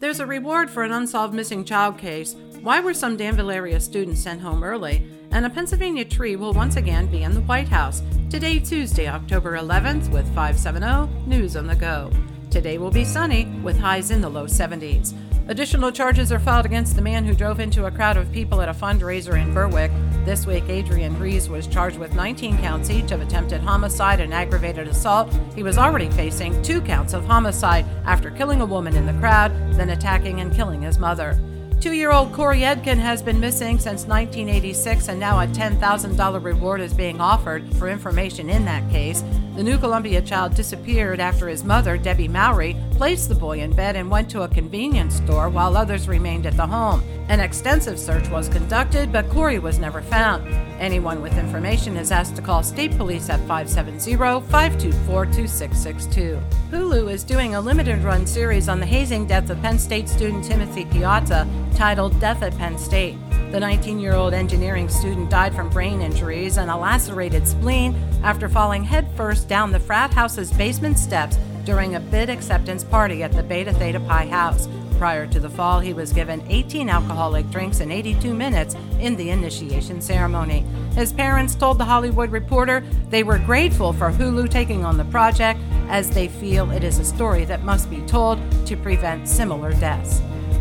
There's a reward for an unsolved missing child case. Why were some Danville area students sent home early? And a Pennsylvania tree will once again be in the White House. Today, Tuesday, October 11th, with 570 News on the Go. Today will be sunny, with highs in the low 70s. Additional charges are filed against the man who drove into a crowd of people at a fundraiser in Berwick. This week, Adrian Rees was charged with 19 counts each of attempted homicide and aggravated assault. He was already facing two counts of homicide after killing a woman in the crowd, then attacking and killing his mother. Two year old Corey Edkin has been missing since 1986, and now a $10,000 reward is being offered for information in that case. The New Columbia child disappeared after his mother, Debbie Mowry, placed the boy in bed and went to a convenience store while others remained at the home. An extensive search was conducted, but Corey was never found. Anyone with information is asked to call state police at 570 524 2662. Hulu is doing a limited run series on the hazing death of Penn State student Timothy Piazza titled Death at Penn State. The 19 year old engineering student died from brain injuries and a lacerated spleen after falling headfirst down the frat house's basement steps during a bid acceptance party at the Beta Theta Pi house. Prior to the fall, he was given 18 alcoholic drinks in 82 minutes in the initiation ceremony. His parents told The Hollywood Reporter they were grateful for Hulu taking on the project as they feel it is a story that must be told to prevent similar deaths.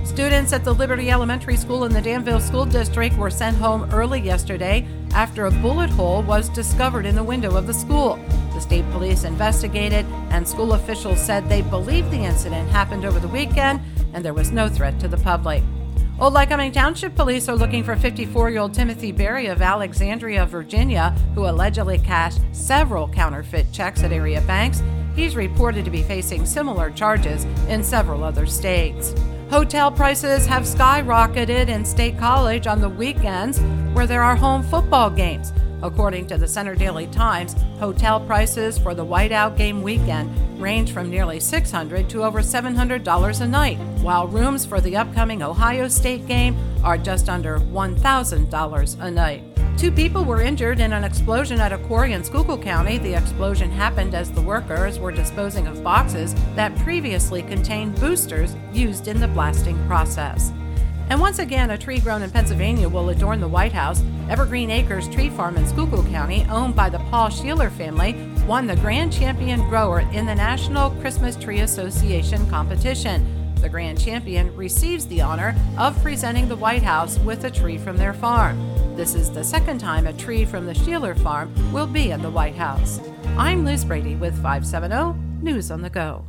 Students at the Liberty Elementary School in the Danville School District were sent home early yesterday after a bullet hole was discovered in the window of the school. The state police investigated, and school officials said they believe the incident happened over the weekend and there was no threat to the public. Old Lycoming Township Police are looking for 54 year old Timothy Berry of Alexandria, Virginia, who allegedly cashed several counterfeit checks at area banks. He's reported to be facing similar charges in several other states. Hotel prices have skyrocketed in State College on the weekends where there are home football games. According to the Centre Daily Times, hotel prices for the whiteout game weekend range from nearly 600 to over $700 a night, while rooms for the upcoming Ohio State game are just under $1,000 a night. Two people were injured in an explosion at a quarry in Schuylkill County. The explosion happened as the workers were disposing of boxes that previously contained boosters used in the blasting process. And once again, a tree grown in Pennsylvania will adorn the White House. Evergreen Acres Tree Farm in Schuylkill County, owned by the Paul Sheeler family, won the Grand Champion Grower in the National Christmas Tree Association competition. The Grand Champion receives the honor of presenting the White House with a tree from their farm. This is the second time a tree from the Sheeler farm will be in the White House. I'm Liz Brady with 570 News on the Go.